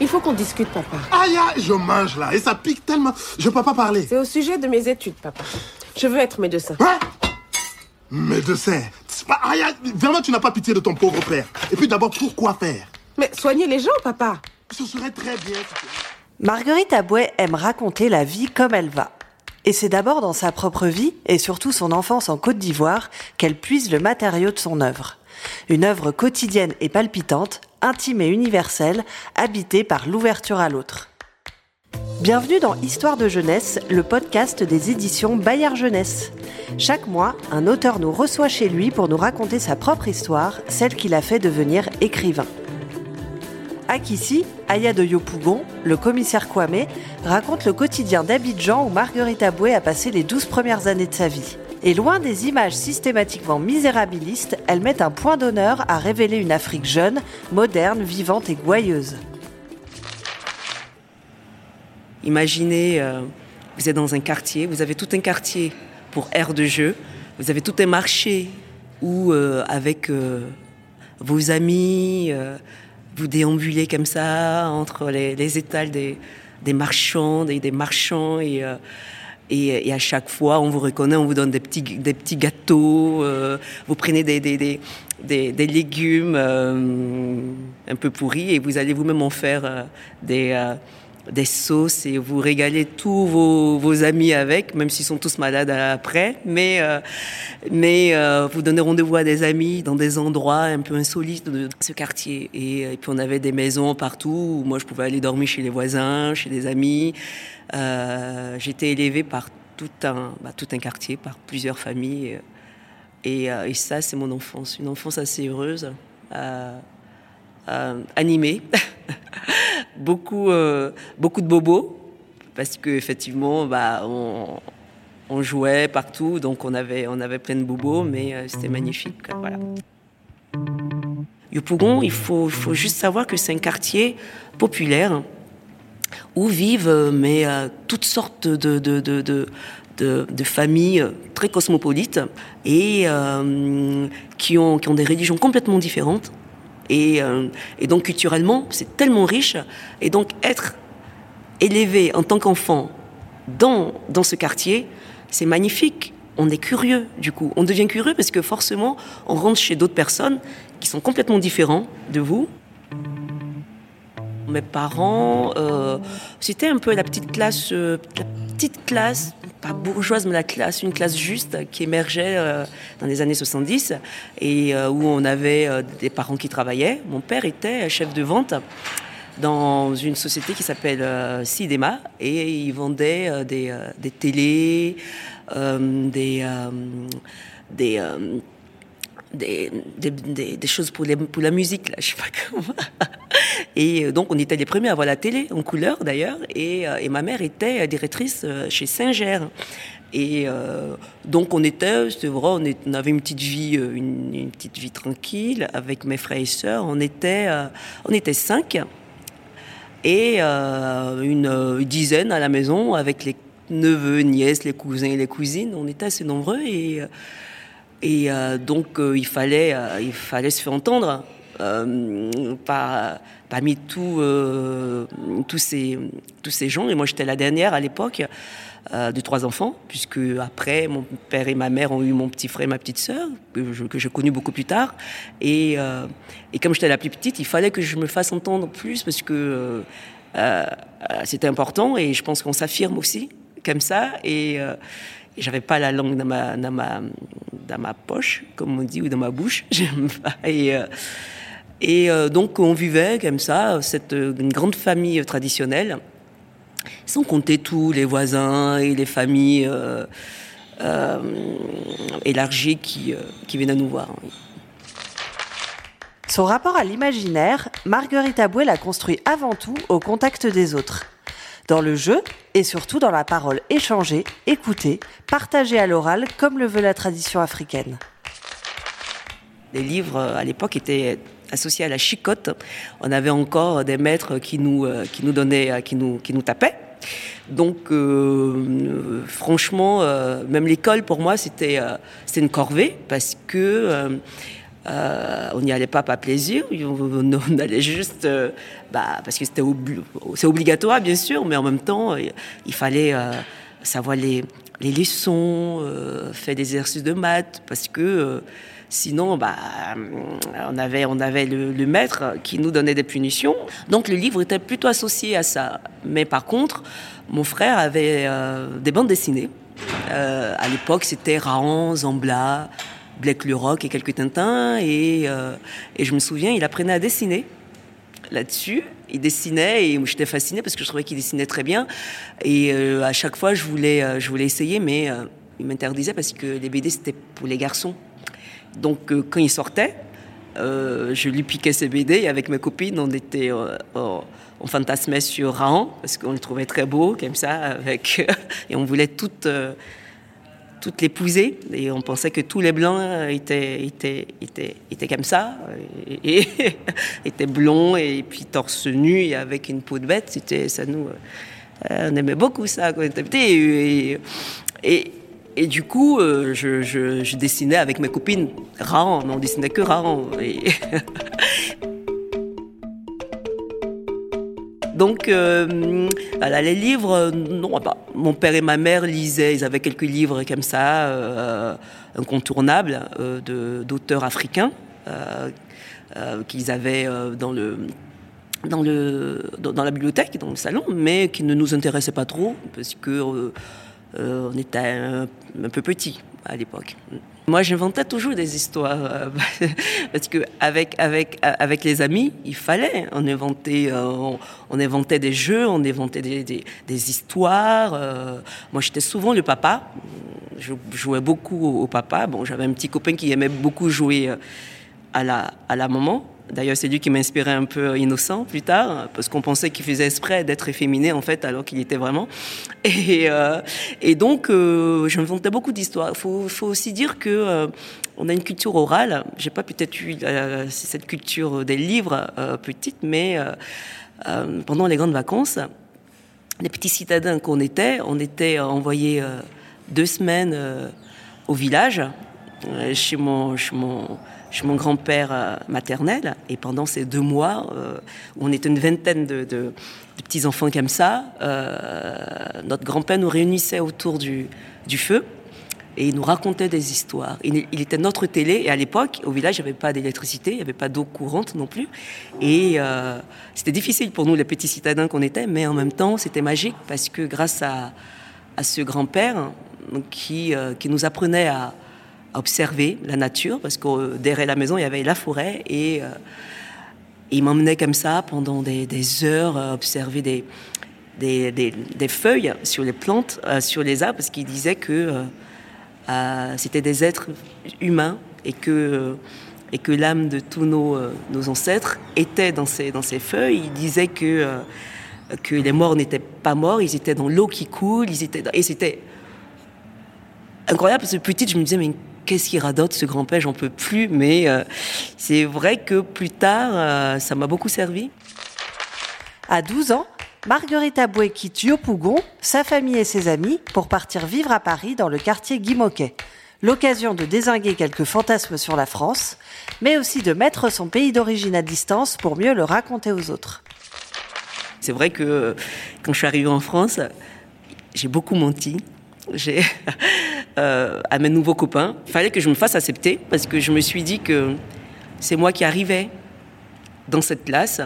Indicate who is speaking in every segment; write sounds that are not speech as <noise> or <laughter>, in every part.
Speaker 1: Il faut qu'on discute, papa.
Speaker 2: Aïe, aïe, je mange là, et ça pique tellement. Je peux pas parler.
Speaker 1: C'est au sujet de mes études, papa. Je veux être médecin.
Speaker 2: Hein? Médecin pas- Aïe, aïe, vraiment, tu n'as pas pitié de ton pauvre père. Et puis d'abord, pourquoi faire?
Speaker 1: Mais soigner les gens, papa.
Speaker 2: Ce serait très bien.
Speaker 3: Marguerite Abouet aime raconter la vie comme elle va. Et c'est d'abord dans sa propre vie, et surtout son enfance en Côte d'Ivoire, qu'elle puise le matériau de son œuvre. Une œuvre quotidienne et palpitante, intime et universelle, habitée par l'ouverture à l'autre. Bienvenue dans Histoire de jeunesse, le podcast des éditions Bayard Jeunesse. Chaque mois, un auteur nous reçoit chez lui pour nous raconter sa propre histoire, celle qui l'a fait devenir écrivain. À Kissy, Aya de Yopougon, le commissaire Kwame, raconte le quotidien d'Abidjan où Marguerite Aboué a passé les douze premières années de sa vie. Et loin des images systématiquement misérabilistes, elle met un point d'honneur à révéler une Afrique jeune, moderne, vivante et gouailleuse.
Speaker 4: Imaginez, euh, vous êtes dans un quartier, vous avez tout un quartier pour aire de jeu, vous avez tout un marché où, euh, avec euh, vos amis, vous déambulez comme ça entre les, étals des, marchands, des, des marchands et, et, et à chaque fois, on vous reconnaît, on vous donne des petits, gâteaux, euh, vous prenez des, légumes euh, un peu pourris et vous allez vous-même en faire euh, des, euh, des sauces et vous régalez tous vos, amis avec, même s'ils sont tous malades après. Mais, euh, mais euh, vous donnez rendez-vous à des amis dans des endroits un peu insolites de ce quartier. Et, puis on avait des maisons partout où moi je pouvais aller dormir chez les voisins, chez des amis. Euh, J'étais élevée par tout un, bah, tout un quartier, par plusieurs familles. Et ça, c'est mon enfance. Une enfance assez heureuse, euh, animée. <laughs> beaucoup, euh, beaucoup de bobos, parce qu'effectivement, bah, on, on jouait partout, donc on avait, on avait plein de bobos, mais euh, c'était magnifique. quoi, Voilà. Yopougon, il faut, faut juste savoir que c'est un quartier populaire où vivent mais, toutes sortes de, de, de, de, de- de familles très cosmopolites et euh, qui, ont, qui ont des religions complètement différentes. Et, euh, et donc culturellement, c'est tellement riche. Et donc être élevé en tant qu'enfant dans, dans ce quartier, c'est magnifique. On est curieux, du coup. On devient curieux parce que forcément, on rentre chez d'autres personnes qui sont complètement différents de vous. Mes parents, euh, c'était un peu la petite classe, euh, la petite classe, pas bourgeoise, mais la classe, une classe juste qui émergeait euh, dans les années 70 et euh, où on avait euh, des parents qui travaillaient. Mon père était chef de vente dans une société qui s'appelle Sidema et il vendait des, des télés, des, des, des, choses pour, la musique, là, je sais pas <laughs> comment. Et euh, donc, on était les premiers à voir la télé, en couleur d'ailleurs, et, euh, ma mère était directrice euh, chez Singer. Et donc, on était, c'est vrai, on, avait une petite vie, une, petite vie tranquille avec mes frères et sœurs. On était, on était cinq et une, dizaine à la maison avec les neveux, nièces, les cousins et les cousines. On était assez nombreux et, et euh, donc euh, il, fallait, euh, il fallait se faire entendre euh, par, parmi tous euh, tous ces, tous ces gens. Et moi j'étais la dernière à l'époque euh, de trois enfants, puisque après mon père et ma mère ont eu mon petit frère et ma petite sœur, que j'ai connu beaucoup plus tard. Et, et comme j'étais la plus petite, il fallait que je me fasse entendre plus parce que c'était important et je pense qu'on s'affirme aussi comme ça. Et j'avais pas la langue dans ma, dans, ma, dans ma poche, comme on dit, ou dans ma bouche. <laughs> Et, euh, et euh, donc on vivait comme ça, cette, euh, une grande famille traditionnelle, sans compter tous les voisins et les familles élargies qui, qui venaient nous voir.
Speaker 3: Son rapport à l'imaginaire, Marguerite Aboué l'a construit avant tout au contact des autres. Dans le jeu et surtout dans la parole échangée, écoutée, partagée à l'oral comme le veut la tradition africaine.
Speaker 4: Les livres, à l'époque, étaient associés à la chicotte. On avait encore des maîtres qui nous, euh, qui nous donnaient, euh, qui nous, qui nous tapaient. Donc, euh, franchement, même l'école, pour moi, c'était euh, une corvée parce que euh, Euh, on n'y allait pas par plaisir, on, allait juste bah, parce que c'était obligatoire bien sûr, mais en même temps il fallait savoir les, les leçons, faire des exercices de maths parce que Sinon, bah, on avait, on avait le, maître qui nous donnait des punitions. Donc le livre était plutôt associé à ça. Mais par contre, mon frère avait euh, des bandes dessinées. Euh, à l'époque, c'était Raon, Zambla, Black le Rock et quelques Tintins. Et, euh, et je me souviens, il apprenait à dessiner là-dessus. Il dessinait et j'étais fascinée parce que je trouvais qu'il dessinait très bien. Et à chaque fois, je voulais, je voulais essayer, mais il m'interdisait parce que les BD, c'était pour les garçons. Donc euh, quand il sortait, euh, je lui piquais ses BD et avec mes copines, on était, euh, on fantasmait sur Raon parce qu'on le trouvait très beau comme ça, avec <laughs> et on voulait toutes, toutes l'épouser et on pensait que tous les blancs étaient, étaient, étaient, étaient comme ça, et, <laughs> étaient blonds et puis torse nu et avec une peau de bête. C'était ça nous, on aimait beaucoup ça quand on était et et du coup, euh, je, dessinais avec mes copines rare, mais on dessinait que rare. <laughs> Donc, euh, les livres, non, mon père et ma mère lisaient, ils avaient quelques livres comme ça, euh, incontournables, d'auteurs africains, qu'ils avaient dans la bibliothèque, dans le salon, mais qui ne nous intéressaient pas trop, parce que euh, on était un, peu petit à l'époque. Moi, j'inventais toujours des histoires euh, <laughs> parce que avec avec avec les amis, il fallait on inventait euh, on, inventait des jeux, on inventait des, des, histoires. moi, j'étais souvent le papa. Je jouais beaucoup au, au papa. Bon, j'avais un petit copain qui aimait beaucoup jouer à la à la maman. D'ailleurs, c'est lui qui m'inspirait un peu innocent plus tard, parce qu'on pensait qu'il faisait exprès d'être efféminé, en fait, alors qu'il était vraiment. Et, euh, et donc, euh, beaucoup d'histoires. Il faut, aussi dire que euh, on a une culture orale. J'ai pas peut-être eu euh, cette culture des livres petite, mais pendant les grandes vacances, les petits citadins qu'on était, on était envoyés deux semaines au village, chez mon, chez mon chez mon grand-père euh, maternel. Et pendant ces deux mois, euh, on était une vingtaine de, petits-enfants comme ça, euh, notre grand-père nous réunissait autour du, feu et il nous racontait des histoires. Il, était notre télé, et à l'époque, au village, il n'y avait pas d'électricité, il n'y avait pas d'eau courante non plus. Et c'était difficile pour nous, les petits citadins qu'on était, mais en même temps, c'était magique, parce que grâce à, ce grand-père qui nous apprenait à, observer la nature, parce que derrière la maison, il y avait la forêt, et euh, il m'emmenait comme ça pendant des, heures à observer des, des, feuilles sur les plantes, euh, sur les arbres, parce qu'il disait que euh, c'était des êtres humains et que, et que l'âme de tous nos, nos, ancêtres était dans ces, dans ces feuilles. Il disait que, que les morts n'étaient pas morts, ils étaient dans l'eau qui coule, ils étaient et c'était incroyable parce que petite, je me disais, mais qu'est-ce qui radote ce grand-père, j'en peux plus. Mais euh, c'est vrai que plus tard, euh, ça m'a beaucoup servi.
Speaker 3: À 12 ans, Marguerite Aboué quitte Yopougon, sa famille et ses amis pour partir vivre à Paris dans le quartier Guy L'occasion de désinguer quelques fantasmes sur la France, mais aussi de mettre son pays d'origine à distance pour mieux le raconter aux autres.
Speaker 4: C'est vrai que quand je suis arrivée en France, j'ai beaucoup menti. <laughs> Euh, à mes nouveaux copains. Il fallait que je me fasse accepter parce que je me suis dit que c'est moi qui arrivais dans cette classe.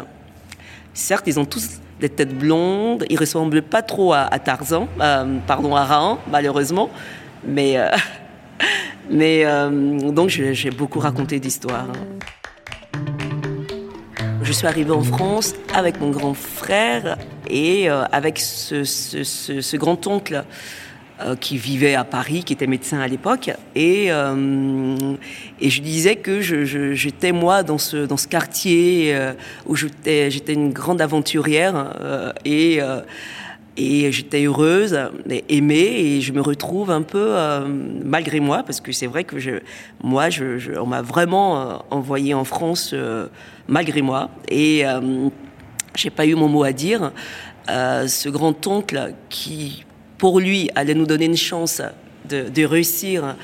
Speaker 4: Certes, ils ont tous des têtes blondes, ils ressemblent pas trop à, Tarzan, euh, pardon, à Rahan, malheureusement. Mais, euh, <laughs> mais donc, j'ai beaucoup raconté d'histoires. Je suis arrivée en France avec mon grand frère et avec ce grand-oncle euh, qui vivait à Paris, qui était médecin à l'époque, et, euh, et je disais que j'étais moi dans ce, dans ce quartier euh, où j'étais une grande aventurière et, et j'étais heureuse, aimée, et je me retrouve un peu malgré moi, parce que c'est vrai que je, moi, je, on m'a vraiment envoyé en France malgré moi, et j'ai pas eu mon mot à dire. ce grand oncle qui pour lui, allait nous donner une chance de, réussir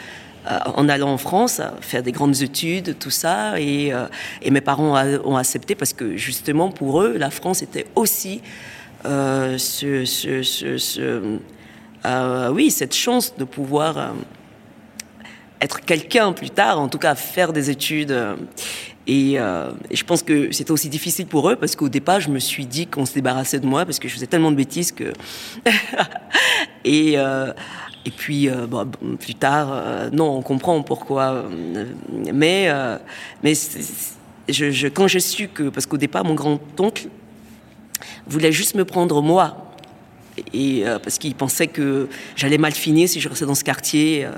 Speaker 4: en allant en France, faire des grandes études, tout ça. Et, et mes parents ont accepté parce que justement pour eux, la France était aussi ce, ce, oui, cette chance de pouvoir être quelqu'un plus tard, en tout cas faire des études. Et, euh, et je pense que c'était aussi difficile pour eux parce qu'au départ, je me suis dit qu'on se débarrassait de moi parce que je faisais tellement de bêtises que. <laughs> et, euh, et puis, euh, bon, plus tard, non, on comprend pourquoi. Mais, mais je, je, quand j'ai su que. Parce qu'au départ, mon grand-oncle voulait juste me prendre moi. Et, parce qu'il pensait que j'allais mal finir si je restais dans ce quartier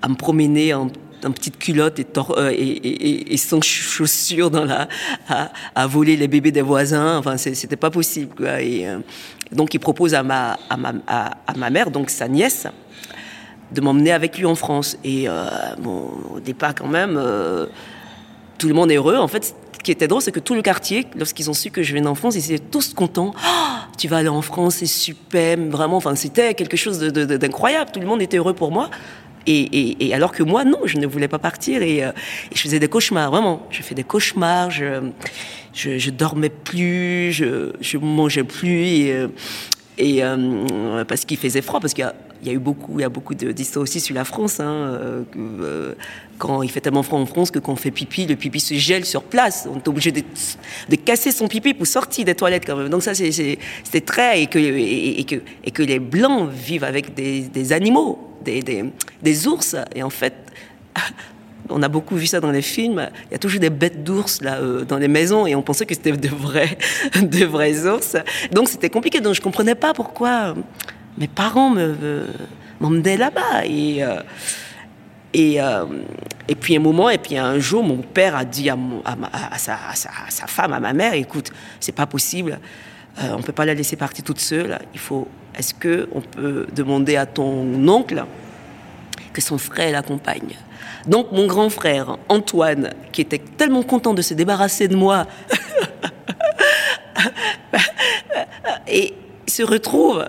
Speaker 4: à me promener en, en petite culotte et, euh, sans chaussures dans la, à, à, voler les bébés des voisins. Enfin, c'était pas possible. Quoi. Et, euh, donc, il propose à ma, à, ma, à, ma mère, donc sa nièce, de m'emmener avec lui en France. Et euh, au départ, quand même, tout le monde est heureux. En fait, ce qui était drôle, c'est que tout le quartier, lorsqu'ils ont su que je venais en France, ils étaient tous contents. Oh, tu vas aller en France, c'est super, vraiment. Enfin, c'était quelque chose d'incroyable. Tout le monde était heureux pour moi. Et, et, et, alors que moi, non, je ne voulais pas partir et, euh, je faisais des cauchemars, vraiment. Je fais des cauchemars, je, je, je dormais plus, je, je mangeais plus et, euh, euh, parce qu'il faisait froid, parce a il y a eu beaucoup, il y a beaucoup d'histoires aussi sur la France. Hein, euh, euh, quand il fait tellement froid en France que quand on fait pipi, le pipi se gèle sur place. On est obligé de, casser son pipi pour sortir des toilettes quand même. Donc ça, c'est très et que, les blancs vivent avec des, animaux, des ours. Et en fait, <laughs> on a beaucoup vu ça dans les films. Il y a toujours des bêtes d'ours là euh, dans les maisons et on pensait que c'était de vrais, <laughs> de vrais ours. Donc c'était compliqué. Donc je comprenais pas pourquoi mes parents m'emmenaient là-bas. Et, euh, et, euh, et puis un moment, et puis un jour, mon père a dit à, ma, à, sa, à, sa, femme, à ma mère, écoute, c'est pas possible, euh, on peut pas la laisser partir toute seule. Il faut, est-ce que on peut demander à ton oncle que son frère l'accompagne? Donc mon grand frère Antoine, qui était tellement content de se débarrasser de moi, <laughs> et se retrouve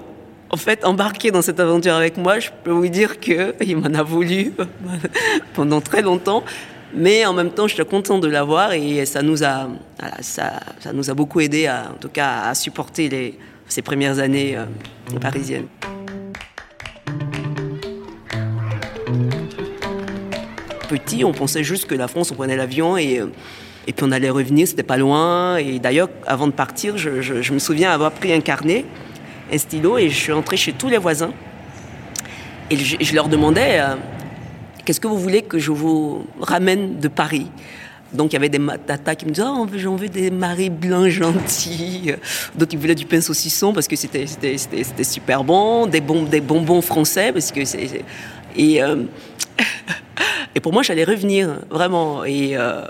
Speaker 4: en fait, embarqué dans cette aventure avec moi, je peux vous dire qu'il m'en a voulu <laughs> pendant très longtemps. Mais en même temps, je suis content de l'avoir et ça nous a, ça, ça, nous a beaucoup aidé, à, en tout cas, à supporter ces premières années euh, parisiennes. Petit, on pensait juste que la France, on prenait l'avion et, et puis on allait revenir, c'était pas loin. Et d'ailleurs, avant de partir, je, je me souviens avoir pris un carnet un stylo et je suis entrée chez tous les voisins. Et je, leur demandais euh, Qu'est-ce que vous voulez que je vous ramène de Paris? Donc il y avait des tatas qui me disaient oh, j'en veux des maris blancs gentils. <laughs> D'autres ils voulaient du pain saucisson parce que c'était c'était super bon, des, bon, des bonbons français parce que c'est et euh, et pour moi j'allais revenir vraiment. Et, euh,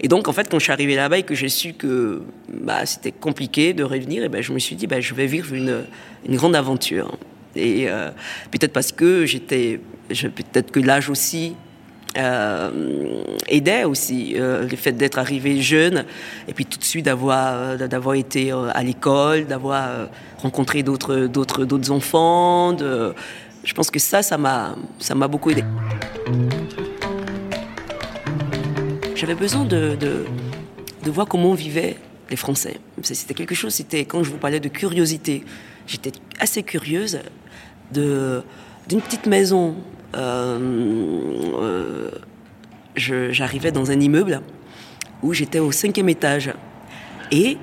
Speaker 4: et donc en fait quand je suis arrivée là-bas et que j'ai su que bah, c'était compliqué de revenir ben je me suis dit bah, je vais vivre une, grande aventure. Et euh, peut-être parce que j'étais peut-être que l'âge aussi aidait aussi le fait d'être arrivé jeune et puis tout de suite d'avoir été à l'école d'avoir rencontré d'autres d'autres d'autres enfants de je pense que ça ça m'a beaucoup aidé j'avais besoin de voir comment vivaient les Français c'était quelque chose c'était quand je vous parlais de curiosité j'étais assez curieuse de d'une petite maison euh, euh, j'arrivais dans un immeuble où j'étais au cinquième étage et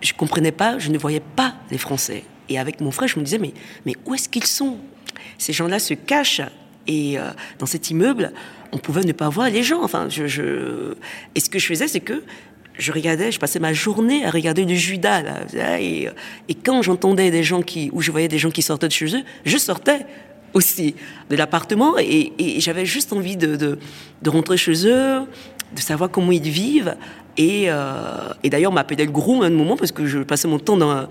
Speaker 4: je comprenais pas, je ne voyais pas les Français. Et avec mon frère, je me disais mais mais où est-ce qu'ils sont? Ces gens-là se cachent et euh, dans cet immeuble, on pouvait ne pas voir les gens. Enfin, je, je... et ce que je faisais, c'est que je regardais, je passais ma journée à regarder du Judas. Là, et, quand j'entendais des gens qui, ou je voyais des gens qui sortaient de chez eux, je sortais aussi de l'appartement et, j'avais juste envie de, de, de, rentrer chez eux, de savoir comment ils vivent. Et, euh, et d'ailleurs, on m'appelait le groom à un moment parce que je passais mon temps dans,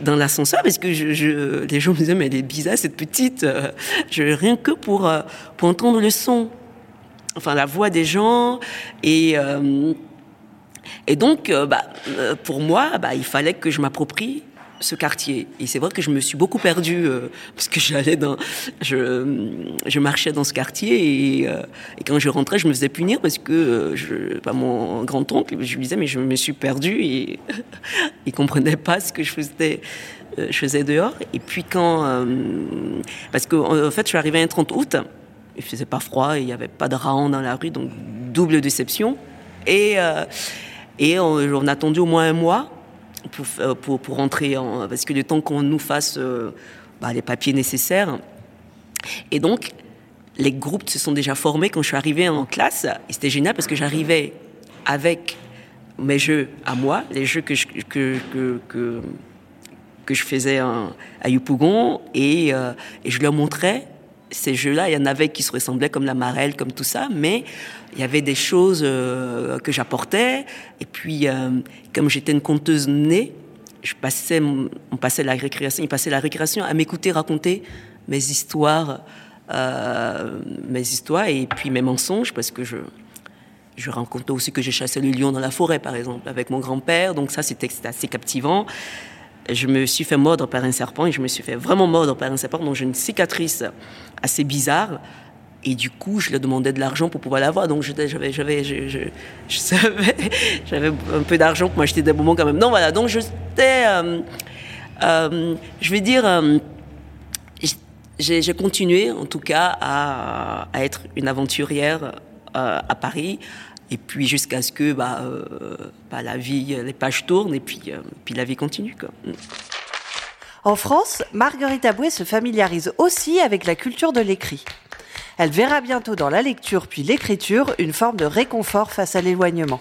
Speaker 4: dans l'ascenseur parce que je, les gens me disaient mais elle est bizarre cette petite. Euh, je, rien que pour, euh, pour entendre le son, enfin la voix des gens et euh, et donc, bah, pour moi, bah, il fallait que je m'approprie ce quartier. Et c'est vrai que je me suis beaucoup perdue euh, parce que <laughs> j'allais dans, je, marchais dans ce quartier et, euh, et, quand je rentrais, je me faisais punir parce que euh, je, pas mon grand oncle, je lui disais mais je me suis perdue et <laughs> il comprenait pas ce que je faisais. Faisais dehors. Et puis quand, parce qu'en en fait, je suis arrivée un 30 août, il faisait pas froid, il n'y avait pas de raon dans la rue, donc double déception. Et et on, on a attendu au moins un mois pour, euh, pour, pour rentrer en, parce que le temps qu'on nous fasse euh, bah, les papiers nécessaires. Et donc, les groupes se sont déjà formés quand je suis arrivée en classe. Et c'était génial parce que j'arrivais avec mes jeux à moi, les jeux que je, que, que, que, je faisais à Yupougon, et, euh, et je leur montrais ces jeux-là, il y en avait qui se ressemblaient comme la marelle, comme tout ça, mais il y avait des choses euh, que j'apportais. Et puis, euh, comme j'étais une conteuse née, je passais, on passait la récréation, il passait la récréation à m'écouter raconter mes histoires, euh, mes histoires et puis mes mensonges, parce que je, je racontais aussi que j'ai chassé le lion dans la forêt, par exemple, avec mon grand-père. Donc ça, c'était assez captivant je me suis fait mordre par un serpent et je me suis fait vraiment mordre par un serpent. Donc j'ai une cicatrice assez bizarre. Et du coup, je lui demandais de l'argent pour pouvoir l'avoir. Donc <laughs> j'avais, un peu d'argent pour m'acheter des bonbons quand même. Non, voilà. Donc euh, euh, je vais dire, euh, j'ai, continué en tout cas à, être une aventurière à Paris, et puis jusqu'à ce que bah, euh, bah, la vie, les pages tournent et puis, euh, puis la vie continue. Quoi.
Speaker 3: En France, Marguerite Aboué se familiarise aussi avec la culture de l'écrit. Elle verra bientôt dans la lecture puis l'écriture une forme de réconfort face à l'éloignement.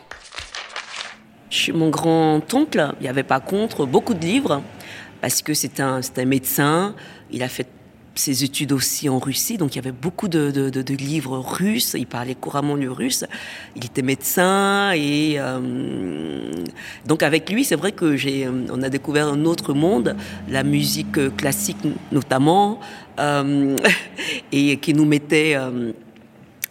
Speaker 4: Mon grand-oncle, il n'y avait pas contre beaucoup de livres, parce que c'est un, un médecin, il a fait ses études aussi en Russie, donc il y avait beaucoup de, de, livres russes, il parlait couramment le russe, il était médecin et euh, donc avec lui c'est vrai que j'ai, on a découvert un autre monde, la musique classique notamment, euh, <laughs> et qui nous mettait euh,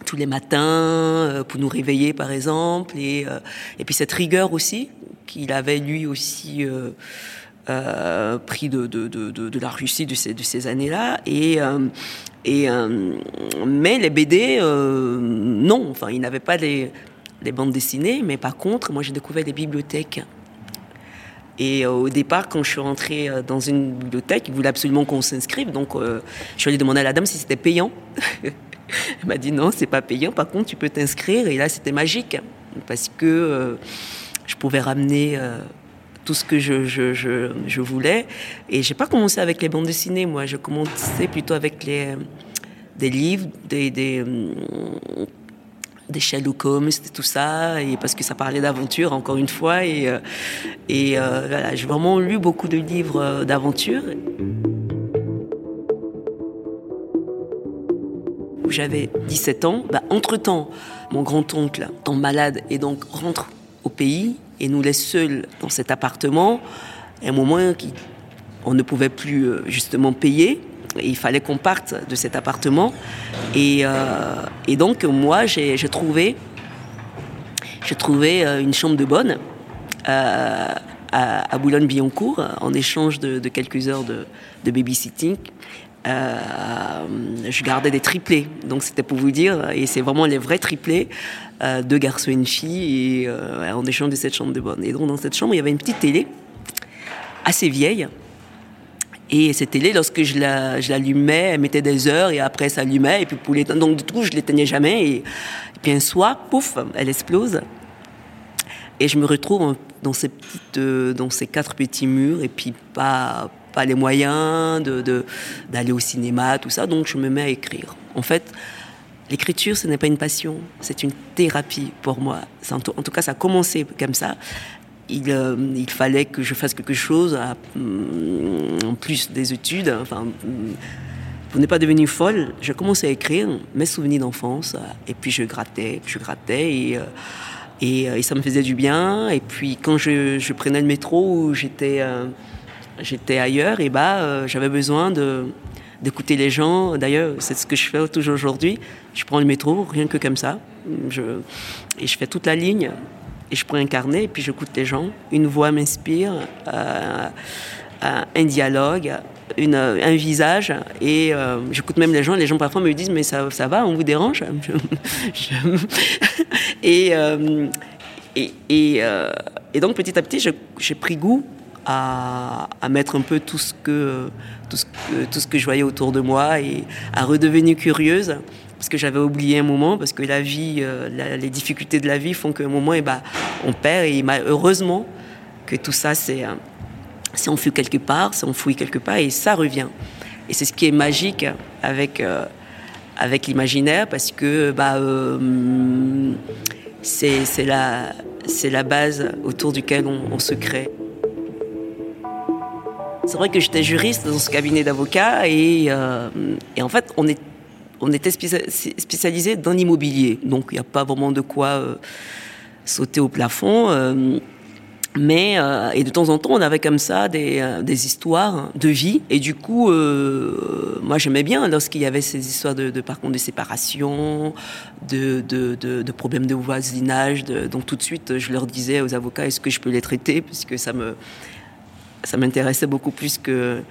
Speaker 4: tous les matins euh, pour nous réveiller par exemple, et, euh, et puis cette rigueur aussi qu'il avait lui aussi euh, pris de, la Russie de ces, années-là. Euh, euh, mais les BD, euh, non, enfin, ils n'avaient pas les, bandes dessinées, mais par contre, moi j'ai découvert des bibliothèques. Et au départ, quand je suis rentrée dans une bibliothèque, ils voulaient absolument qu'on s'inscrive. Donc, je suis allée demander à la dame si c'était payant. <laughs> Elle m'a dit non, c'est pas payant. Par contre, tu peux t'inscrire. Et là, c'était magique parce que je pouvais ramener tout ce que je, je, je, je voulais. Et pas commencé avec les bandes dessinées, moi. Je commençais plutôt avec les, des livres, des, des, des Sherlock Holmes, tout ça, et parce que ça parlait d'aventure, encore une fois. Et, et euh, voilà, j'ai vraiment lu beaucoup de livres d'aventure. J'avais 17 ans. Bah, entre-temps, mon grand-oncle tombe malade et donc rentre au pays et nous laisse seuls dans cet appartement. À un moment, on ne pouvait plus justement payer. Il fallait qu'on parte de cet appartement. Et, euh, donc, moi, j'ai trouvé, trouvé une chambre de bonne euh, à, Boulogne-Billancourt en échange de, de, quelques heures de, de babysitting. Euh, je gardais des triplés, donc c'était pour vous dire, et c'est vraiment les vrais triplés, euh, deux garçons et une fille, et euh, en échange de cette chambre de bonne. Et donc dans cette chambre, il y avait une petite télé, assez vieille, et cette télé, lorsque je l'allumais, la, elle mettait des heures, et après ça allumait, et puis pour donc du coup, je l'éteignais jamais, et, et, puis un soir, pouf, elle explose, et je me retrouve dans ces, petites, dans ces quatre petits murs, et puis pas pas les moyens d'aller de, de, au cinéma, tout ça, donc je me mets à écrire. En fait, l'écriture, ce n'est pas une passion, c'est une thérapie pour moi. En tout, cas, ça a commencé comme ça. Il, euh, il, fallait que je fasse quelque chose à, en plus des études. Enfin, pour n'être pas devenue folle, j'ai commencé à écrire mes souvenirs d'enfance, et puis je grattais, je grattais, et, et, et, ça me faisait du bien. Et puis quand je, prenais le métro, j'étais euh, j'étais ailleurs et bah euh, j'avais besoin de d'écouter les gens. D'ailleurs, c'est ce que je fais toujours aujourd'hui. Je prends le métro, rien que comme ça, et je fais toute la ligne et je prends un carnet et puis j'écoute les gens. Une voix m'inspire. Euh, un dialogue, une, un visage. Et euh, j'écoute même les gens. Les gens parfois me disent Mais ça, ça va, on vous dérange? <laughs> Et, euh, et, euh, et, donc petit à petit, j'ai pris goût à, mettre un peu tout ce, que, tout, ce que, tout ce que je voyais autour de moi et à redevenir curieuse. Parce que j'avais oublié un moment, parce que la vie, la, les difficultés de la vie font qu'à un moment, eh ben, on perd. Et heureusement que tout ça, c'est c'est enfoui quelque part, c'est enfoui quelque part et ça revient. Et c'est ce qui est magique avec, euh, avec l'imaginaire parce que bah, euh, c'est la, la base autour duquel on se crée. C'est vrai que j'étais juriste dans ce cabinet d'avocats et, euh, et, en fait on, était spécialisé dans l'immobilier. Donc il n'y a pas vraiment de quoi euh, sauter au plafond. Euh, mais et de temps en temps, on avait comme ça des, histoires de vie. Et du coup, moi j'aimais bien lorsqu'il y avait ces histoires de, par contre de séparation, de, de, problèmes de voisinage. Donc tout de suite, je leur disais aux avocats est-ce que je peux les traiter, puisque ça me ça m'intéressait beaucoup plus que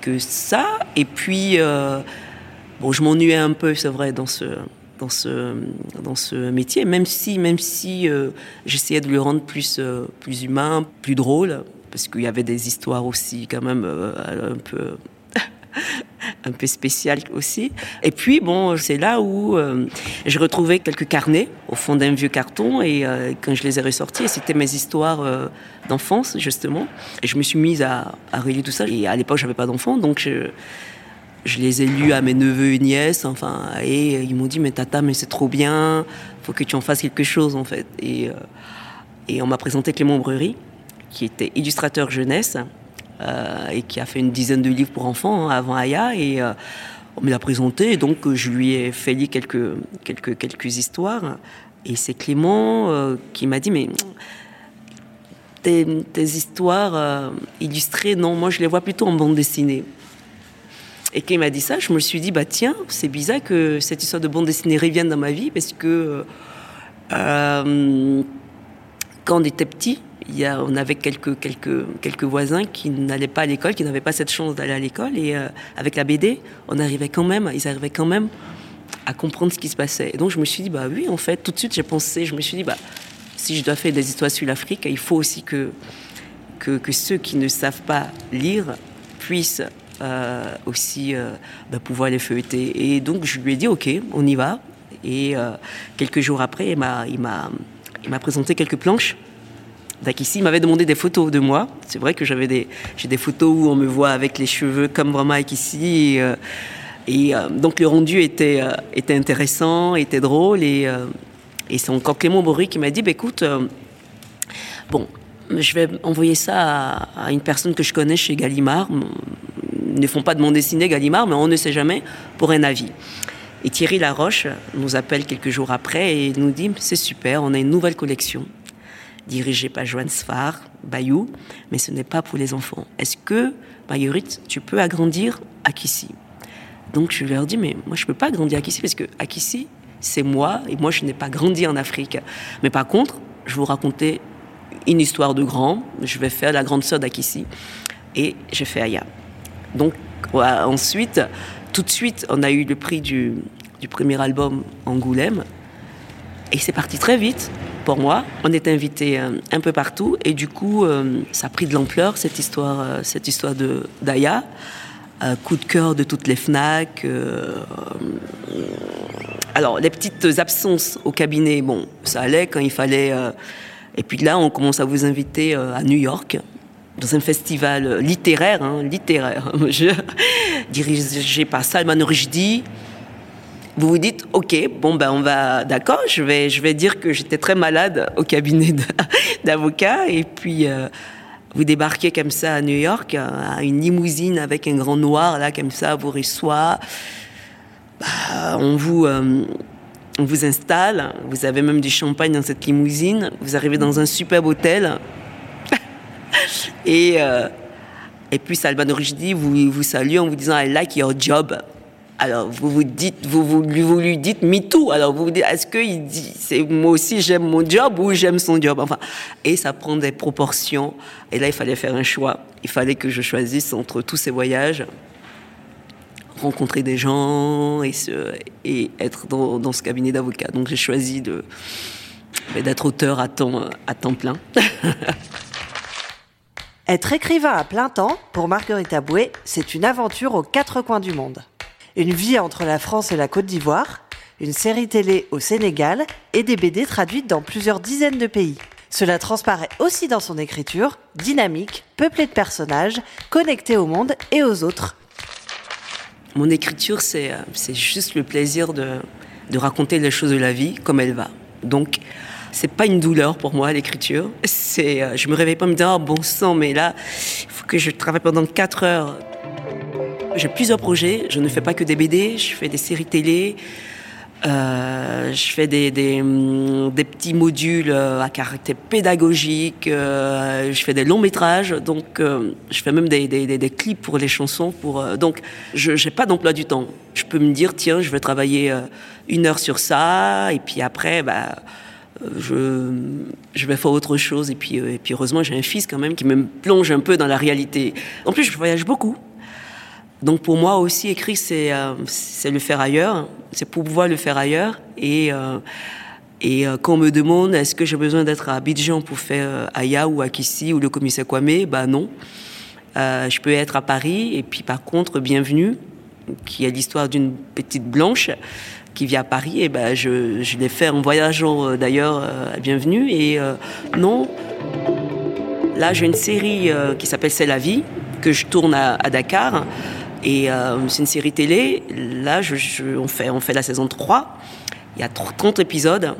Speaker 4: que ça. Et puis euh, bon, je m'ennuyais un peu, c'est vrai, dans ce dans ce, dans ce métier, même si, même si euh, j'essayais de le rendre plus, euh, plus humain, plus drôle, parce qu'il y avait des histoires aussi quand même un peu <laughs> un peu spéciales aussi. Et puis bon, c'est là où euh, j'ai retrouvé quelques carnets au fond d'un vieux carton et euh, quand je les ai ressortis, c'était mes histoires euh, d'enfance justement. Et je me suis mise à, à relier tout ça. Et à l'époque, j'avais pas d'enfant, donc je les ai lus à mes neveux et nièces, enfin, et ils m'ont dit, mais tata, mais c'est trop bien, faut que tu en fasses quelque chose, en fait. Et, on m'a présenté Clément Breury, qui était illustrateur jeunesse, et qui a fait une dizaine de livres pour enfants hein, avant Aya, et euh, on me l'a présenté, donc je lui ai fait lire quelques, quelques, histoires, et c'est Clément euh, qui m'a dit, mais tes, histoires illustrées, non, moi je les vois plutôt en bande dessinée. Et quand il m'a dit ça, je me suis dit, bah tiens, c'est bizarre que cette histoire de bande dessinée revienne dans ma vie parce que euh, quand on était petit, on avait quelques, voisins qui n'allaient pas à l'école, qui n'avaient pas cette chance d'aller à l'école. Et euh, avec la BD, on arrivait quand même, ils arrivaient quand même à comprendre ce qui se passait. Et donc je me suis dit, bah oui, en fait, tout de suite j'ai pensé, je me suis dit, bah si je dois faire des histoires sur l'Afrique, il faut aussi que, ceux qui ne savent pas lire puissent euh, aussi euh, bah, pouvoir les feuilleter. Et donc je lui ai dit ok, on y va. Et quelques jours après, il m'a présenté quelques planches. Il m'avait demandé des photos de moi. C'est vrai que j'avais des, j'ai des photos où on me voit avec les cheveux comme vraiment ici. Et, et donc le rendu était, était intéressant, était drôle. Et, et c'est encore Clément Bory qui m'a dit, bah, écoute, bon, je vais envoyer ça à, une personne que je connais chez Gallimard, ne font pas de bande dessinée Gallimard, mais on ne sait jamais pour un avis. Et Thierry Laroche nous appelle quelques jours après et nous dit c'est super, on a une nouvelle collection dirigée par Joanne Sfar, Bayou, mais ce n'est pas pour les enfants. Est-ce que, Marguerite, tu peux agrandir Akissi? Donc je leur dis mais moi je peux pas agrandir Akissi parce que Akissi c'est moi et moi je n'ai pas grandi en Afrique. Mais par contre, je vous raconter une histoire de grand. Je vais faire la grande sœur d'Akissi et je fais Aya. Donc ouais, ensuite, tout de suite, on a eu le prix du premier album Angoulême. Et c'est parti très vite pour moi. On était invité euh, un peu partout et du coup, euh, ça a pris de l'ampleur cette histoire, euh, cette histoire de d'Aya. coup de cœur de toutes les Fnac. Alors les petites absences au cabinet, bon, ça allait quand il fallait. Et puis là, on commence à vous inviter à New York dans un festival littéraire, hein, littéraire, <laughs> je, dirigé par Salman Rushdie. Vous vous dites, ok, bon ben on va, d'accord, je vais, je vais dire que j'étais très malade au cabinet <laughs> d'avocat. Et puis euh, vous débarquez comme ça à New York, à une limousine avec un grand noir là comme ça vous reçoit, bah, on vous euh, on vous installe, vous avez même du champagne dans cette limousine, vous arrivez dans un superbe hôtel. <laughs> Et, euh, et puis Salman Rushdie vous, vous salue en vous disant I like your job. Alors vous vous dites, vous, vous, vous lui dites me too. Alors vous vous dites, est-ce qu'il dit, c'est moi aussi j'aime mon job ou j'aime son job? Enfin, et ça prend des proportions. Et là, il fallait faire un choix. Il fallait que je choisisse entre tous ces voyages, rencontrer des gens et, et être dans, dans ce cabinet d'avocat. Donc j'ai choisi de d'être auteur à temps, à temps plein. <laughs>
Speaker 3: Être écrivain à plein temps, pour Marguerite Aboué, c'est une aventure aux quatre coins du monde. Une vie entre la France et la Côte d'Ivoire, une série télé au Sénégal et des BD traduites dans plusieurs dizaines de pays. Cela transparaît aussi dans son écriture, dynamique, peuplée de personnages, connectés au monde et aux autres.
Speaker 4: Mon écriture, c'est juste le plaisir de, raconter les choses de la vie comme elle va. Donc, c'est pas une douleur pour moi l'écriture. C'est, euh, je me réveille pas en me disant oh, bon sang, mais là, il faut que je travaille pendant 4 heures. J'ai plusieurs projets. Je ne fais pas que des BD. Je fais des séries télé. Euh, je fais des, des, hum, petits modules euh, à caractère pédagogique. Euh, je fais des longs métrages. Donc, je fais même des, des, clips pour les chansons. Pour, donc, je n'ai pas d'emploi du temps. Je peux me dire tiens, je vais travailler une heure sur ça, et puis après, bah je, je, vais faire autre chose. Et puis, et puis heureusement, j'ai un fils quand même qui me plonge un peu dans la réalité. En plus, je voyage beaucoup. Donc pour moi aussi, écrire, c'est euh, le faire ailleurs. C'est pour pouvoir le faire ailleurs. Et, euh, euh, quand on me demande est-ce que j'ai besoin d'être à Abidjan pour faire Aya ou Akissi ou le commissaire Kwame, bah non. je peux être à Paris. Et puis par contre, bienvenue, qui est l'histoire d'une petite blanche qui vit à Paris, et ben je, l'ai fait en voyageant d'ailleurs Bienvenue. Et non, là j'ai une série qui s'appelle C'est la vie, que je tourne à Dakar. Et c'est une série télé. Là, je, je, on, fait, on fait la saison 3. Il y a 30 épisodes.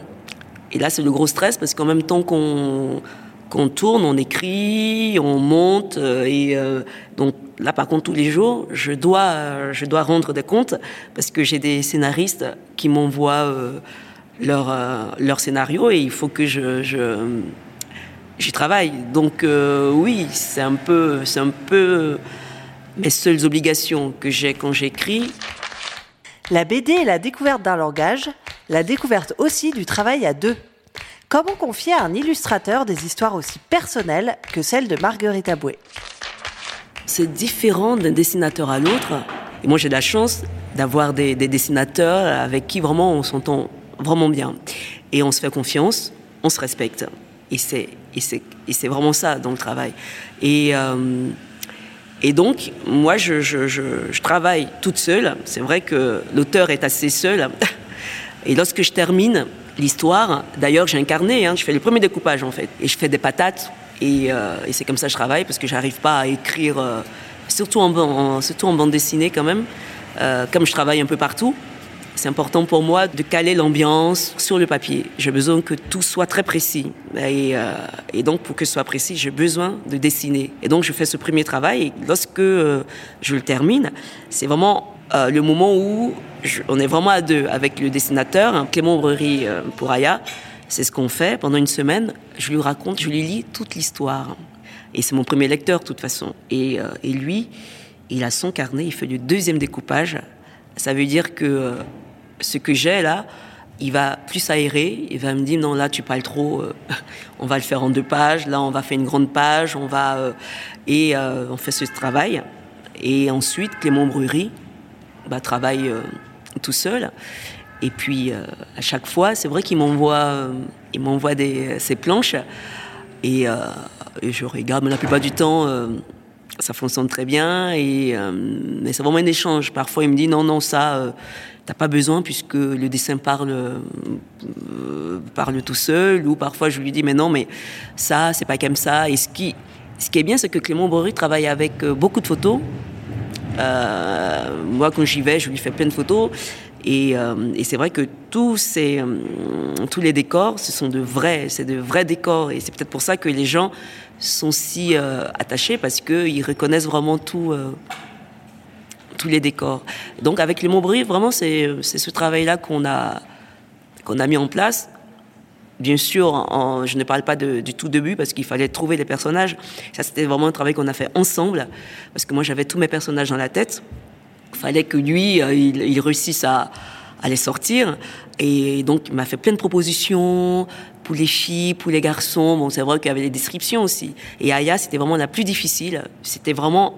Speaker 4: Et là, c'est le gros stress parce qu'en même temps qu'on tourne, on écrit, on monte. Et euh, donc là, par contre, tous les jours, je dois, je dois rendre des comptes parce que j'ai des scénaristes qui m'envoient euh, leur, euh, leur scénario et il faut que je, je j'y travaille. Donc euh, oui, c'est un peu, c'est un peu mes seules obligations que j'ai quand j'écris.
Speaker 3: La BD est la découverte d'un langage, la découverte aussi du travail à deux. Comment confier à un illustrateur des histoires aussi personnelles que celles de Marguerite Aboué?
Speaker 4: C'est différent d'un dessinateur à l'autre. Et moi, j'ai la chance d'avoir des, des, dessinateurs avec qui vraiment on s'entend vraiment bien. Et on se fait confiance, on se respecte. Et c'est, et c'est, et c'est vraiment ça dans le travail. Et, euh, et donc, moi, je, travaille toute seule. C'est vrai que l'auteur est assez seul. <laughs> Et lorsque je termine, l'histoire. D'ailleurs, j'ai un carnet, hein, je fais le premier découpage en fait. Et je fais des patates. Et, euh, c'est comme ça que je travaille parce que j'arrive pas à écrire, euh, surtout, en, en, surtout en bande dessinée quand même. Euh, comme je travaille un peu partout, c'est important pour moi de caler l'ambiance sur le papier. J'ai besoin que tout soit très précis. Et, euh, et, donc, pour que ce soit précis, j'ai besoin de dessiner. Et donc, je fais ce premier travail. Et lorsque euh, je le termine, c'est vraiment euh, le moment où on est vraiment à deux avec le dessinateur, hein, Clément Brery pour Aya. C'est ce qu'on fait pendant une semaine. Je lui raconte, je lui lis toute l'histoire. Et c'est mon premier lecteur, de toute façon. Et, et, lui, il a son carnet, il fait le deuxième découpage. Ça veut dire que ce que j'ai là, il va plus aérer, il va me dire non là tu parles trop, euh, <laughs> on va le faire en deux pages, là on va faire une grande page, on va euh, et euh, on fait ce travail. Et ensuite Clément Brury bah, travaille tout seul. Et puis à chaque fois, c'est vrai qu'il m'envoie, il m'envoie des ses planches et, je regarde, mais la plupart du temps ça fonctionne très bien et mais c'est vraiment un échange. Parfois, il me dit non, non, ça, t'as pas besoin puisque le dessin parle euh, parle tout seul. Ou parfois, je lui dis mais non, mais ça, c'est pas comme ça. Et ce qui ce qui est bien, c'est que Clément Bory travaille avec beaucoup de photos. moi, quand j'y vais, je lui fais plein de photos. Et, euh, et c'est vrai que tous, ces, euh, tous les décors, ce sont de vrais, c'est de vrais décors. Et c'est peut-être pour ça que les gens sont si euh, attachés parce qu'ils reconnaissent vraiment tout, euh, tous les décors. Donc avec les Montbris, vraiment, c'est ce travail-là qu'on a, qu'on a mis en place. Bien sûr, je ne parle pas du tout début parce qu'il fallait trouver les personnages. Ça, c'était vraiment un travail qu'on a fait ensemble parce que moi, j'avais tous mes personnages dans la tête Il fallait que lui, il, il réussisse à, à les sortir. Et donc, il m'a fait plein de propositions pour les filles, pour les garçons. Bon, c'est vrai qu'il y avait des descriptions aussi. Et Aya, c'était vraiment la plus difficile. C'était vraiment.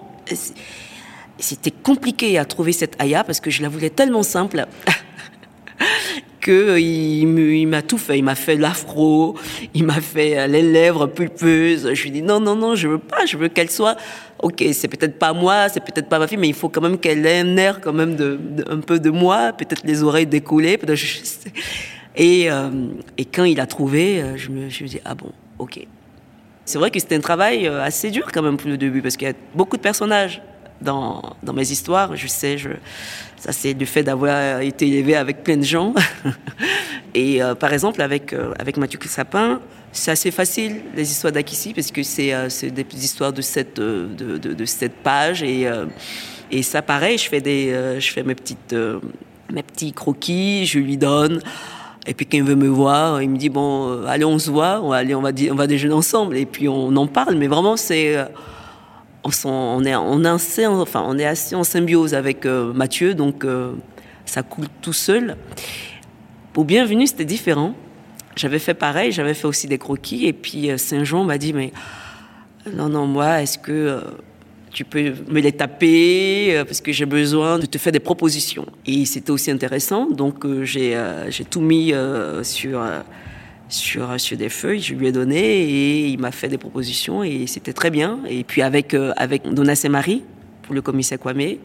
Speaker 4: C'était compliqué à trouver cette Aya parce que je la voulais tellement simple. <laughs> que il, m'a tout fait. Il m'a fait l'afro, il m'a fait les lèvres pulpeuses. Je lui dis non, non, non, je veux pas. Je veux qu'elle soit. Ok, c'est peut-être pas moi, c'est peut-être pas ma fille, mais il faut quand même qu'elle ait un air quand même de, un peu de moi, peut-être les oreilles décollées. Et, euh, et quand il a trouvé, euh, je me, je me dis ah bon, ok. C'est vrai que c'était un travail euh, assez dur quand même pour le début parce qu'il y a beaucoup de personnages dans, dans mes histoires. Je sais, je, ça c'est le fait d'avoir été élevé avec plein de gens. <laughs> Et euh, par exemple, avec, euh, avec Mathieu Sapin, c'est assez facile, les histoires d'Akissi, parce que c'est euh, des histoires de sept, de, de, de sept pages. Et, et ça, pareil, je fais, des, je fais mes, petites, mes petits croquis, je lui donne. Et puis quand il veut me voir, il me dit, bon, allez, on se voit, on va, on va déjeuner ensemble. Et puis on en parle, mais vraiment, c'est on, est, on, enfin, on est assez en symbiose avec euh, Mathieu, donc euh, ça coule tout seul. Au bienvenu, c'était différent. J'avais fait pareil, j'avais fait aussi des croquis, et puis euh, Saint-Jean m'a dit, mais non, non, moi, est-ce que tu peux me les taper parce que j'ai besoin de te faire des propositions. Et c'était aussi intéressant, donc j'ai tout mis sur sur, sur des feuilles, je lui ai donné et il m'a fait des propositions et c'était très bien. Et puis avec, euh, avec et Marie, pour le commissaire Kwame,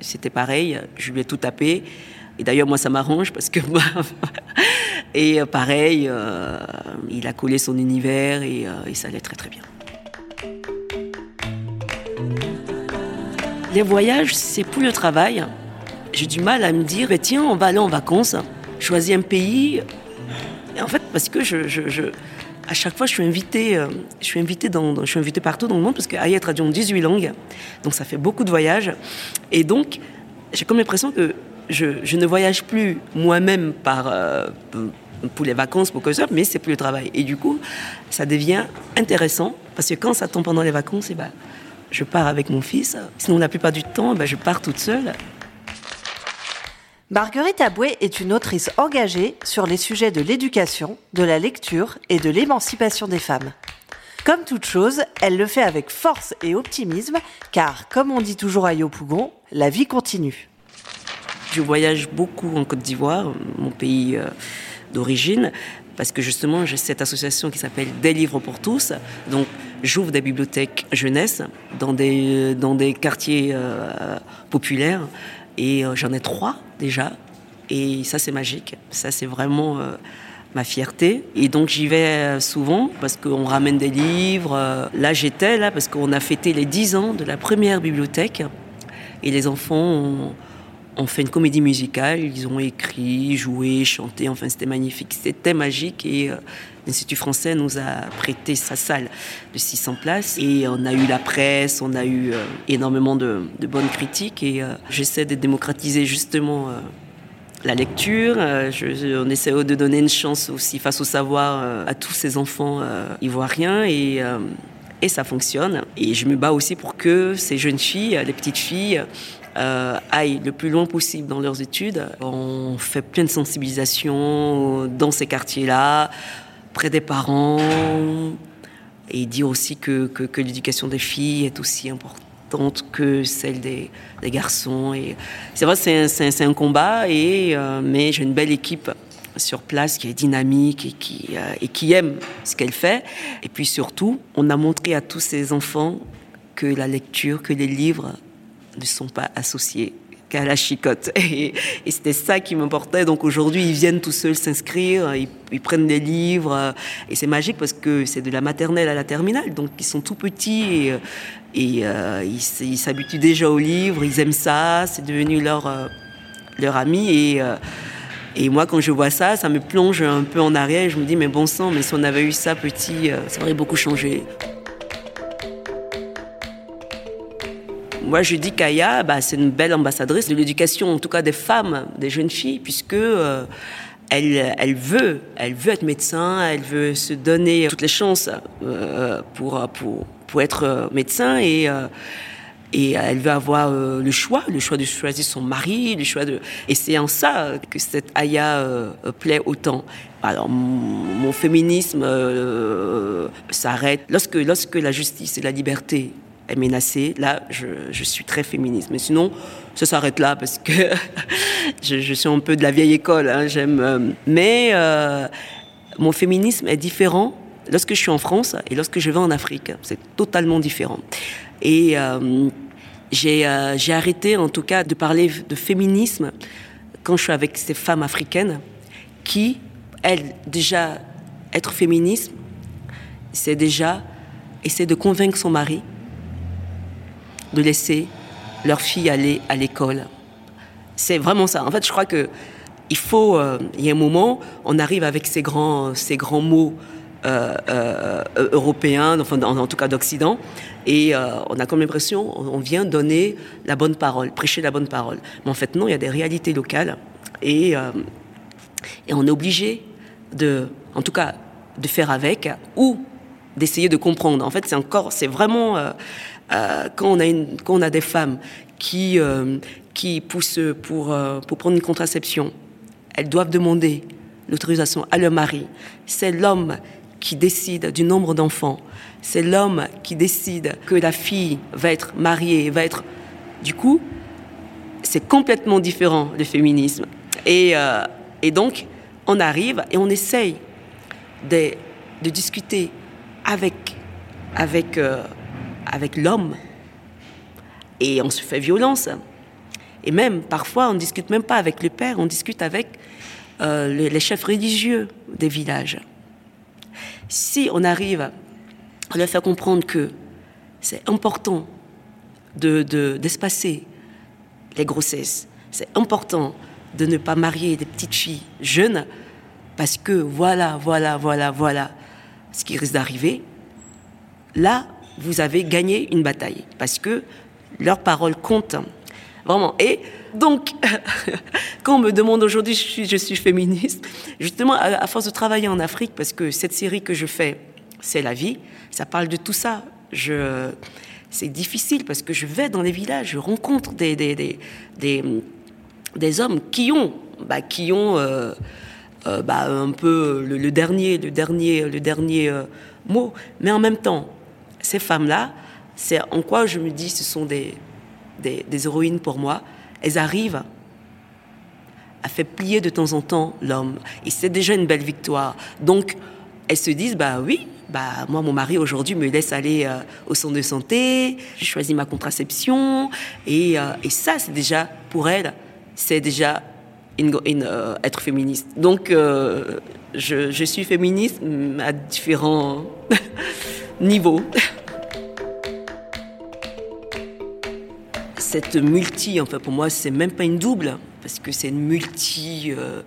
Speaker 4: c'était pareil, je lui ai tout tapé. Et d'ailleurs, moi, ça m'arrange parce que <laughs> et euh, pareil, euh, il a collé son univers et, et ça allait très très bien. Les voyages, c'est pour le travail. J'ai du mal à me dire, tiens, on va aller en vacances, choisis un pays, en fait, parce que je, à chaque fois, je suis invitée, euh, je suis invitée dans, je suis partout dans le monde parce que Aya traduit en 18 langues, donc ça fait beaucoup de voyages. Et donc, j'ai comme l'impression que je, ne voyage plus moi-même par euh, pour les vacances, pour que ça, mais c'est pour le travail. Et du coup, ça devient intéressant parce que quand ça tombe pendant les vacances, et eh ben, je pars avec mon fils. Sinon, la plupart du temps, ben, je pars toute seule.
Speaker 3: Marguerite Aboué est une autrice engagée sur les sujets de l'éducation, de la lecture et de l'émancipation des femmes. Comme toute chose, elle le fait avec force et optimisme, car, comme on dit toujours à Yopougon, la vie continue.
Speaker 4: Je voyage beaucoup en Côte d'Ivoire, mon pays euh, d'origine, parce que justement, j'ai cette association qui s'appelle Des livres pour tous. Donc, j'ouvre des bibliothèques jeunesse dans des, des quartiers euh, populaires et euh, j'en ai trois déjà. Et ça, c'est magique. Ça, c'est vraiment euh, ma fierté. Et donc, j'y vais euh, souvent parce qu'on ramène des livres. Là, j'étais là parce qu'on a fêté les 10 ans de la première bibliothèque. Et les enfants ont, ont fait une comédie musicale. Ils ont écrit, joué, chanté. Enfin, c'était magnifique. C'était magique. Et L'Institut français nous a prêté sa salle de 600 places et on a eu la presse, on a eu euh, énormément de, bonnes critiques et euh, j'essaie de démocratiser justement euh, la lecture. on essaie de donner une chance aussi face au savoir à tous ces enfants ivoiriens et, et ça fonctionne. Et je me bats aussi pour que ces jeunes filles, les petites filles, aillent le plus loin possible dans leurs études. On fait plein de sensibilisation dans ces quartiers-là près des parents et dire aussi que, que, l'éducation des filles est aussi importante que celle des, garçons. Et c'est vrai, c'est un, un, combat, et, euh, mais j'ai une belle équipe sur place qui est dynamique et qui, euh, et qui aime ce qu'elle fait. Et puis surtout, on a montré à tous ces enfants que la lecture, que les livres ne sont pas associés à la chicotte. <laughs> Et, c'était ça qui m'importait. Donc aujourd'hui, ils viennent tout seuls s'inscrire, ils, prennent des livres. Et c'est magique parce que c'est de la maternelle à la terminale. Donc ils sont tout petits et, et euh, ils s'habituent déjà aux livres, ils aiment ça, c'est devenu leur, euh, leur ami. Et, euh, et moi, quand je vois ça, ça me plonge un peu en arrière. Je me dis, mais bon sang, mais si on avait eu ça petit, ça aurait beaucoup changé. Moi, je dis qu'Aya, bah, c'est une belle ambassadrice de l'éducation, en tout cas des femmes, des jeunes filles, puisque euh, elle, veut, elle veut être médecin, elle veut se donner toutes les chances euh, pour, pour, pour être médecin et, et elle veut avoir le choix, le choix de choisir son mari, le choix de et c'est en ça que cette Aya plaît autant. Alors mon, féminisme s'arrête lorsque lorsque la justice et la liberté est menacée. Là, je, suis très féministe. Mais sinon, ça s'arrête là parce que <laughs> je, suis un peu de la vieille école. Hein, j'aime, mais mon féminisme est différent lorsque je suis en France et lorsque je vais en Afrique. C'est totalement différent. Et euh, euh, j'ai arrêté en tout cas de parler de féminisme quand je suis avec ces femmes africaines qui, elles, déjà, être féministe, c'est déjà essayer de convaincre son mari de laisser leur fille aller à l'école. C'est vraiment ça. En fait, je crois que il faut, euh, il y a un moment, on arrive avec ces grands, ces grands mots euh, euh, européens, enfin, en, tout cas d'Occident, et on a comme l'impression, on, vient donner la bonne parole, prêcher la bonne parole. Mais en fait, non, il y a des réalités locales, et, et on est obligé de, en tout cas, de faire avec, ou d'essayer de comprendre. En fait, c'est encore, c'est vraiment quand on a une, quand on a des femmes qui qui poussent pour pour prendre une contraception elles doivent demander l'autorisation à leur mari. C'est l'homme qui décide du nombre d'enfants. C'est l'homme qui décide que la fille va être mariée, va être... Du coup, c'est complètement différent le féminisme. Et, euh, donc, on arrive et on essaye de, discuter avec, avec, euh, avec l'homme. Et on se fait violence. Et même, parfois, on ne discute même pas avec le père, on discute avec euh, les, chefs religieux des villages. Si on arrive à leur faire comprendre que c'est important d'espacer de, les grossesses, c'est important de ne pas marier des petites filles jeunes, parce que voilà, voilà, voilà, voilà ce qui risque d'arriver, là, vous avez gagné une bataille, parce que leurs paroles comptent. Vraiment. Et donc, <laughs> quand on me demande aujourd'hui, je suis, je suis féministe, justement, à, force de travailler en Afrique, parce que cette série que je fais, c'est la vie, ça parle de tout ça. Je, c'est difficile parce que je vais dans les villages, je rencontre des, des, des, des, des hommes qui ont, bah, qui ont euh, euh, bah, un peu le, dernier, le dernier, le dernier euh, mot. Mais en même temps, ces femmes-là, c'est en quoi je me dis, ce sont des, des, héroïnes pour moi, elles arrivent à faire plier de temps en temps l'homme. Et c'est déjà une belle victoire. Donc, elles se disent, bah oui, bah moi, mon mari aujourd'hui me laisse aller euh, au centre de santé, je choisis ma contraception. Et, euh, et ça, c'est déjà, pour elles, c'est déjà euh, être féministe. Donc, je suis féministe à différents <laughs> niveaux. cette multi, enfin pour moi, c'est même pas une double, parce que c'est une multi, euh,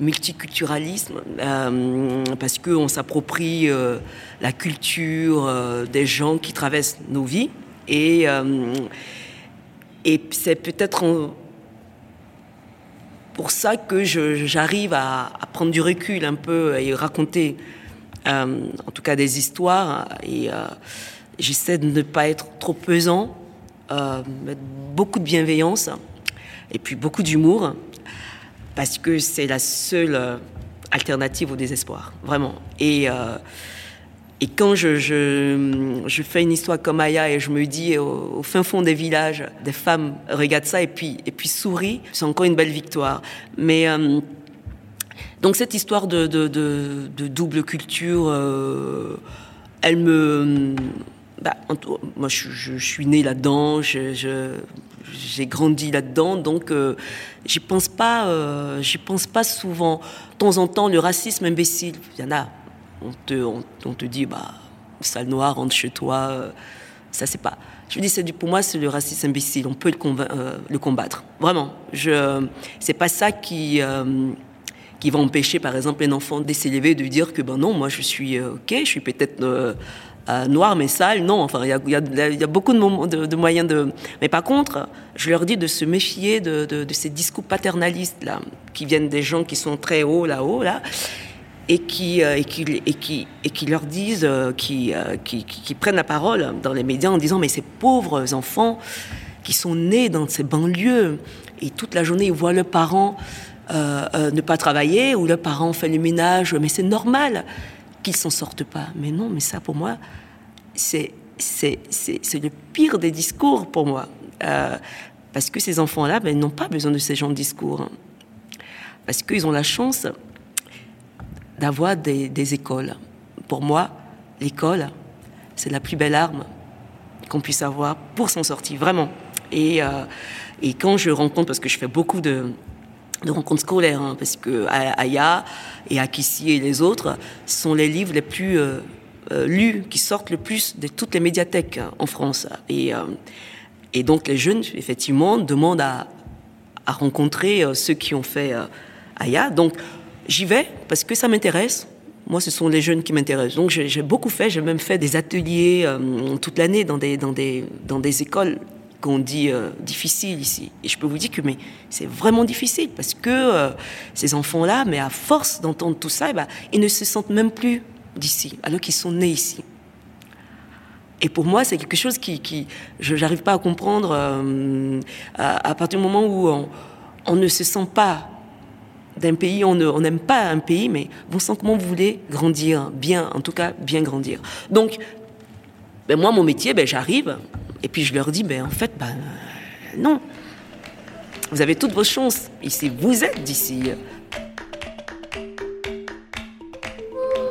Speaker 4: multiculturalisme, euh, parce qu'on s'approprie euh, la culture des gens qui traversent nos vies. Et, et c'est peut-être pour ça que j'arrive à, à, prendre du recul un peu et raconter, en tout cas, des histoires. Et j'essaie de ne pas être trop pesant euh, beaucoup de bienveillance et puis beaucoup d'humour, parce que c'est la seule euh, alternative au désespoir, vraiment. Et, euh, et quand je, je, fais une histoire comme Aya et je me dis au, fin fond des villages, des femmes regardent ça et puis, et puis sourient, c'est encore une belle victoire. Mais donc cette histoire de, double culture, elle me bah, moi, je, suis née là-dedans, j'ai grandi là-dedans, donc euh, j'y pense pas, euh, j'y pense pas souvent. De temps en temps, le racisme imbécile, il y en a. On te, dit, bah, sale noir, rentre chez toi. Euh, ça, c'est pas. Je dis, c'est pour moi, c'est le racisme imbécile. On peut le, le combattre, vraiment. Je, c'est pas ça qui qui va empêcher, par exemple, un enfant de s'élever, de dire que ben non, moi, je suis ok, je suis peut-être euh, noir mais sale, non. Enfin, il y a, beaucoup de, moyens de. Mais par contre, je leur dis de se méfier de, ces discours paternalistes là, qui viennent des gens qui sont très hauts là-haut là, et qui, euh, et qui, et qui, et qui leur disent, euh, euh, qui, qui- qui prennent la parole dans les médias en disant mais ces pauvres enfants qui sont nés dans ces banlieues et toute la journée ils voient leurs parents euh, euh, ne pas travailler ou leurs parents font le ménage, mais c'est normal qu'ils s'en sortent pas. Mais non, mais ça pour moi, c'est c'est le pire des discours pour moi. Euh, parce que ces enfants-là, ben, n'ont pas besoin de ces gens de discours. Parce qu'ils ont la chance d'avoir des, des écoles. Pour moi, l'école, c'est la plus belle arme qu'on puisse avoir pour s'en sortir, vraiment. Et, et quand je rencontre, parce que je fais beaucoup de, de rencontres scolaires, hein, parce que Aya et Akissi et les autres sont les livres les plus euh, euh, lus, qui sortent le plus de toutes les médiathèques hein, en France. Et, euh, et donc les jeunes, effectivement, demandent à, à rencontrer ceux qui ont fait Aya. Donc j'y vais parce que ça m'intéresse. Moi, ce sont les jeunes qui m'intéressent. Donc j'ai beaucoup fait. J'ai même fait des ateliers toute l'année dans des, dans, des, dans des écoles qu'on dit euh, difficiles ici. Et je peux vous dire que mais c'est vraiment difficile parce que euh, ces enfants-là, mais à force d'entendre tout ça, eh ben, ils ne se sentent même plus d'ici, alors qu'ils sont nés ici. Et pour moi, c'est quelque chose qui, je n'arrive pas à comprendre euh, à, partir du moment où on, ne se sent pas d'un pays, on n'aime pas un pays, mais bon sang, comment vous voulez grandir bien, en tout cas bien grandir. Donc, ben moi, mon métier, ben j'arrive et puis je leur dis, ben en fait, ben non. Vous avez toutes vos chances ici. Vous êtes d'ici.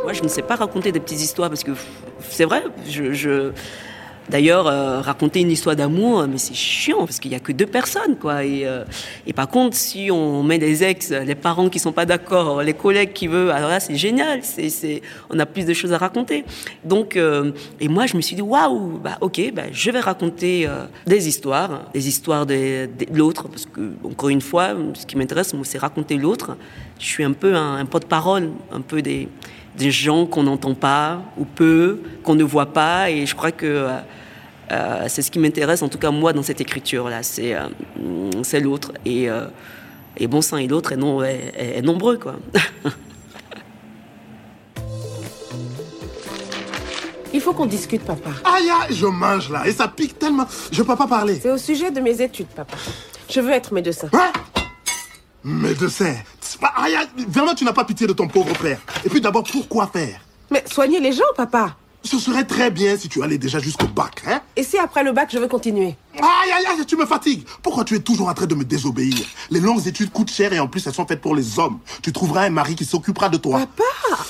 Speaker 4: Moi, je ne sais pas raconter des petites histoires parce que c'est vrai. Je- D'ailleurs, euh, raconter une histoire d'amour, mais c'est chiant parce qu'il y a que deux personnes, quoi. Et, euh, et par contre, si on met des ex, les parents qui sont pas d'accord, les collègues qui veulent, alors là, c'est génial. C'est, on a plus de choses à raconter. Donc, euh, et moi, je me suis dit, waouh, bah ok, bah, je vais raconter des histoires, des histoires de, l'autre, parce que encore une fois, ce qui m'intéresse, c'est raconter l'autre. Je suis un peu un, un porte-parole, un peu des des gens qu'on n'entend pas ou peu, qu'on ne voit pas. Et je crois que euh, euh, c'est ce qui m'intéresse, en tout cas moi, dans cette écriture-là. C'est euh, c'est l'autre. Et, euh, et bon sang, et l'autre est, non, est, est- est nombreux, quoi. <laughs>
Speaker 1: Il faut qu'on discute, papa.
Speaker 2: Aïe, aïe, je mange là et ça pique tellement. Je peux pas parler.
Speaker 1: C'est au sujet de mes études, papa. Je veux être médecin.
Speaker 2: Hein? Médecin. Vraiment, tu n'as pas pitié de ton pauvre père. Et puis d'abord, pourquoi faire?
Speaker 1: Mais soigner les gens, papa.
Speaker 2: Ce serait très bien si tu allais déjà jusqu'au bac, hein?
Speaker 1: Et si après le bac, je veux continuer?
Speaker 2: Aïe, aïe, aïe, tu me fatigues. Pourquoi tu es toujours en train de me désobéir? Les longues études coûtent cher et en plus, elles sont faites pour les hommes. Tu trouveras un mari qui s'occupera de toi.
Speaker 1: Papa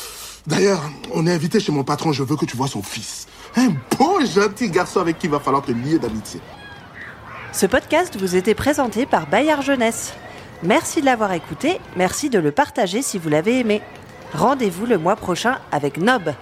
Speaker 2: D'ailleurs, on est invité chez mon patron, je veux que tu vois son fils. Un beau, gentil garçon avec qui il va falloir te lier d'amitié.
Speaker 3: Ce podcast vous était présenté par Bayard Jeunesse. Merci de l'avoir écouté, merci de le partager si vous l'avez aimé. Rendez-vous le mois prochain avec Nob,